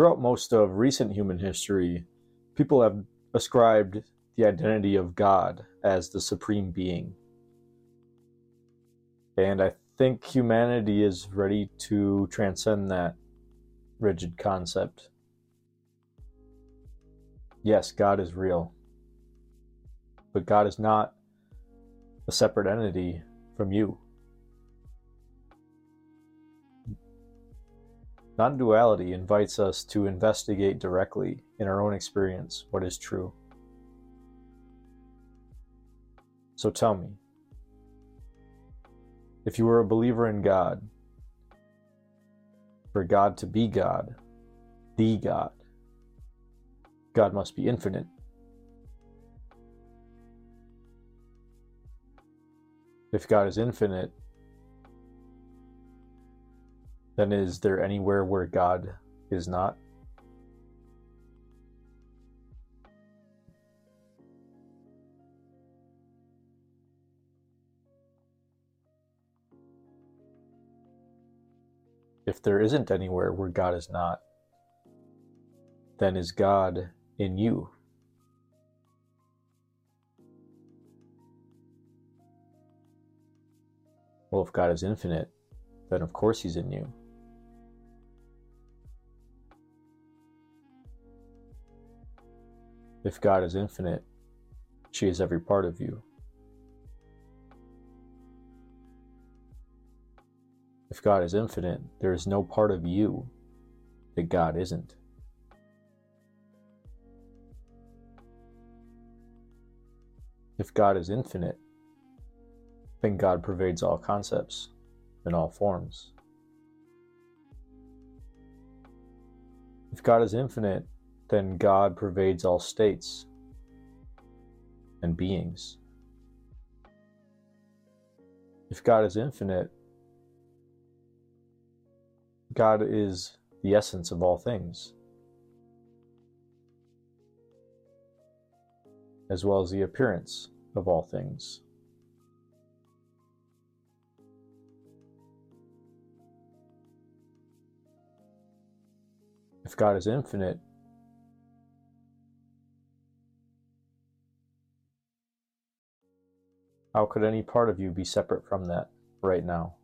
Throughout most of recent human history, people have ascribed the identity of God as the supreme being. And I think humanity is ready to transcend that rigid concept. Yes, God is real. But God is not a separate entity from you. Non duality invites us to investigate directly in our own experience what is true. So tell me, if you were a believer in God, for God to be God, the God, God must be infinite. If God is infinite, then is there anywhere where God is not? If there isn't anywhere where God is not, then is God in you? Well, if God is infinite, then of course He's in you. If God is infinite, she is every part of you. If God is infinite, there is no part of you that God isn't. If God is infinite, then God pervades all concepts in all forms. If God is infinite, then God pervades all states and beings. If God is infinite, God is the essence of all things, as well as the appearance of all things. If God is infinite, how could any part of you be separate from that right now?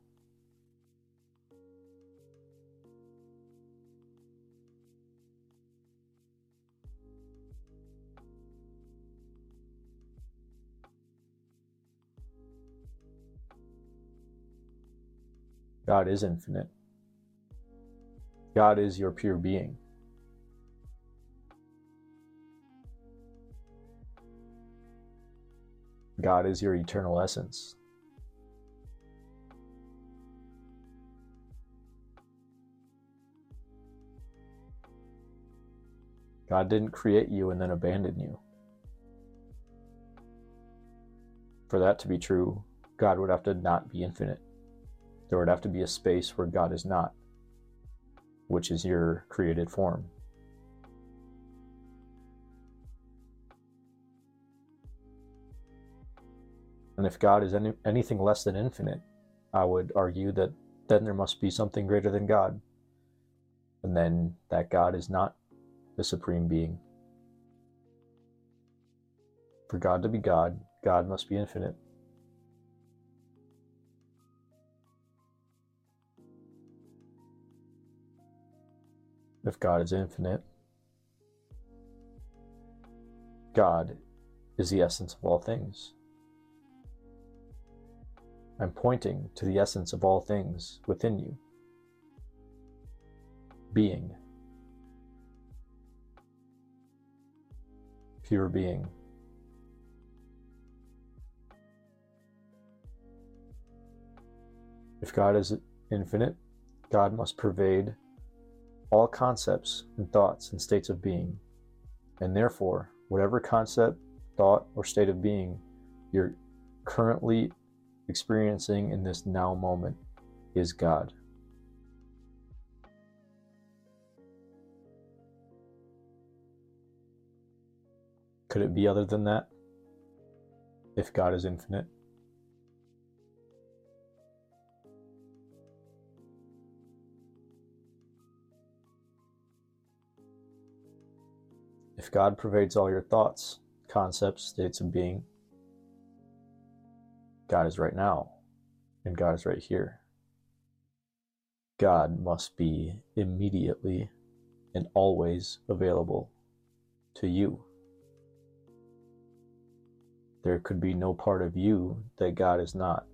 God is infinite. God is your pure being. God is your eternal essence. God didn't create you and then abandon you. For that to be true, God would have to not be infinite. There would have to be a space where God is not, which is your created form. And if God is any, anything less than infinite, I would argue that then there must be something greater than God. And then that God is not the supreme being. For God to be God, God must be infinite. if God is infinite, God is the essence of all things. I'm pointing to the essence of all things within you. Being. Pure being. If God is infinite, God must pervade all concepts and thoughts and states of being. And therefore, whatever concept, thought, or state of being you're currently experiencing in this now moment is God. Could it be other than that? If God is infinite? If God pervades all your thoughts, concepts, states of being, God is right now, and God is right here. God must be immediately and always available to you. There could be no part of you that God is not.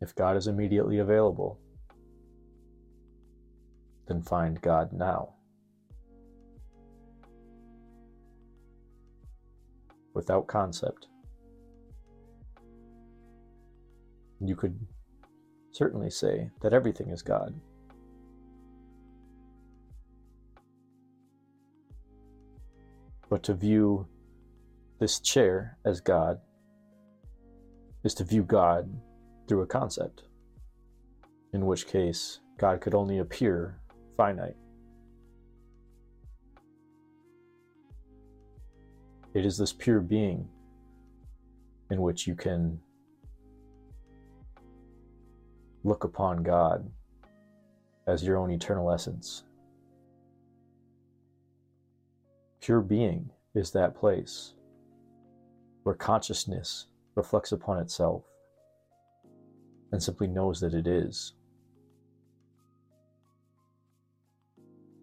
If God is immediately available, then find God now. Without concept. You could certainly say that everything is God. But to view this chair as God is to view God through a concept, in which case God could only appear finite. It is this pure being in which you can look upon God as your own eternal essence. Pure being is that place where consciousness reflects upon itself and simply knows that it is.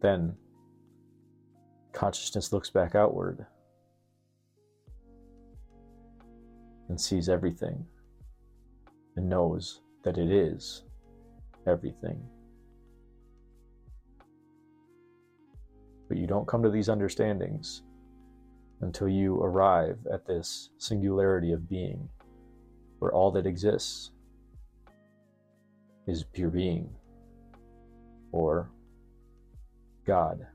Then consciousness looks back outward and sees everything and knows that it is everything. But you don't come to these understandings until you arrive at this singularity of being, where all that exists is pure being or God.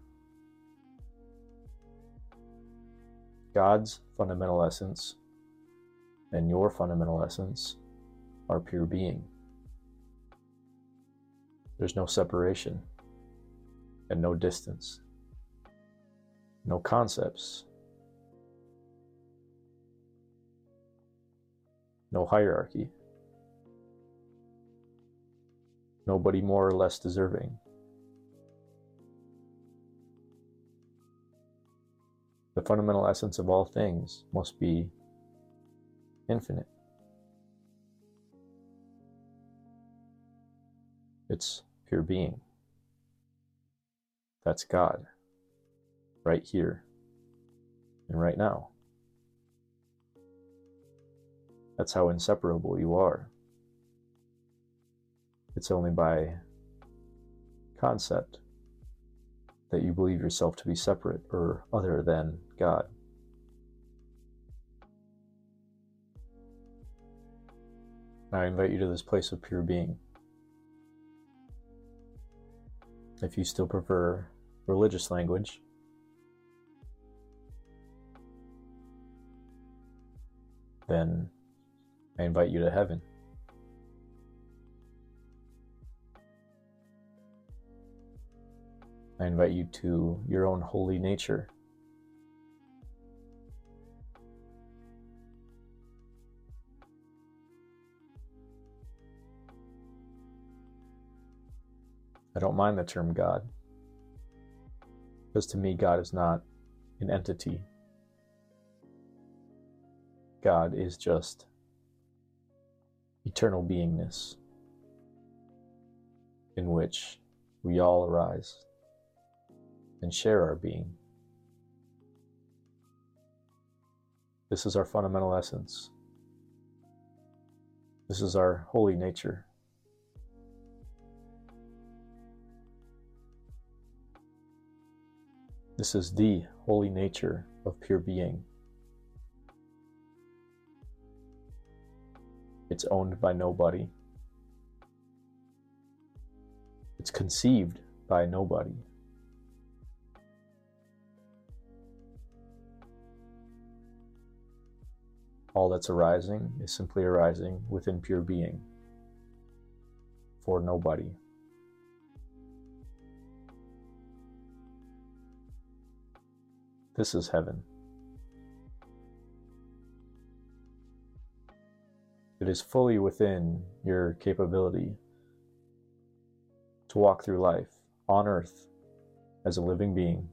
God's fundamental essence and your fundamental essence are pure being. There's no separation and no distance, no concepts, no hierarchy, nobody more or less deserving. The fundamental essence of all things must be infinite. It's pure being. That's God, right here and right now. That's how inseparable you are. It's only by concept that you believe yourself to be separate or other than God. I invite you to this place of pure being. If you still prefer religious language, then I invite you to heaven. I invite you to your own holy nature. I don't mind the term God, because to me, God is not an entity. God is just eternal beingness in which we all arise and share our being. This is our fundamental essence. This is our holy nature. This is the holy nature of pure being. It's owned by nobody. It's conceived by nobody. All that's arising is simply arising within pure being for nobody. This is heaven. It is fully within your capability to walk through life on earth as a living being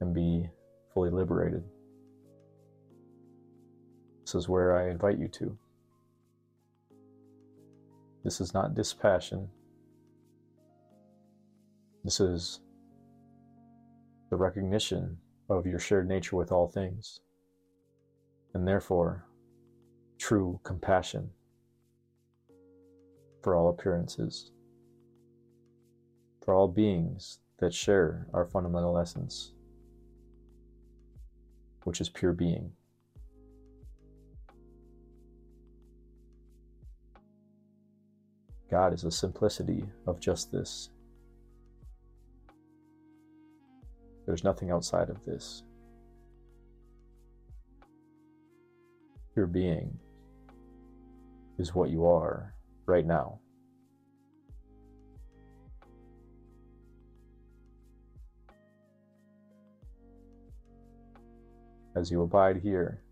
and be fully liberated. This is where I invite you to. This is not dispassion. This is the recognition of your shared nature with all things, and therefore true compassion for all appearances, for all beings that share our fundamental essence, which is pure being. God is the simplicity of just this. There's nothing outside of this. Your being is what you are right now. As you abide here,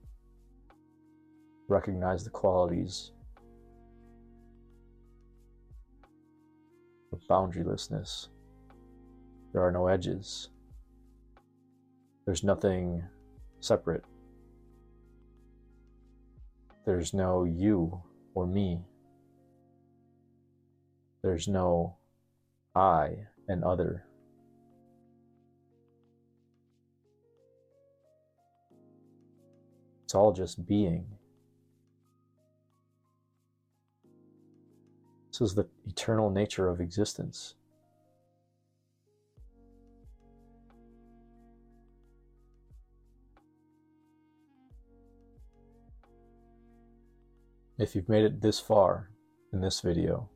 recognize the qualities of boundarylessness. There are no edges. There's nothing separate. There's no you or me. There's no I and other. It's all just being. This is the eternal nature of existence. If you've made it this far in this video,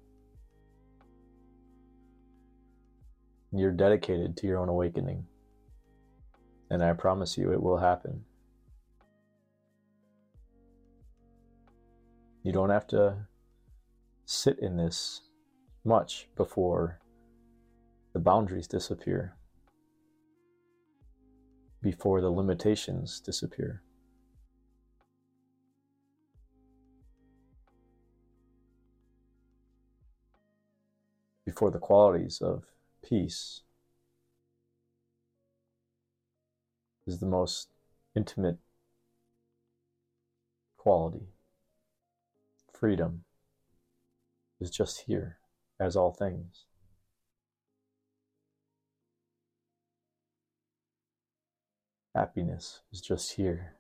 you're dedicated to your own awakening. And I promise you it will happen. You don't have to sit in this much before the boundaries disappear, before the limitations disappear. Before the qualities of peace is the most intimate quality. Freedom is just here, as all things. Happiness is just here,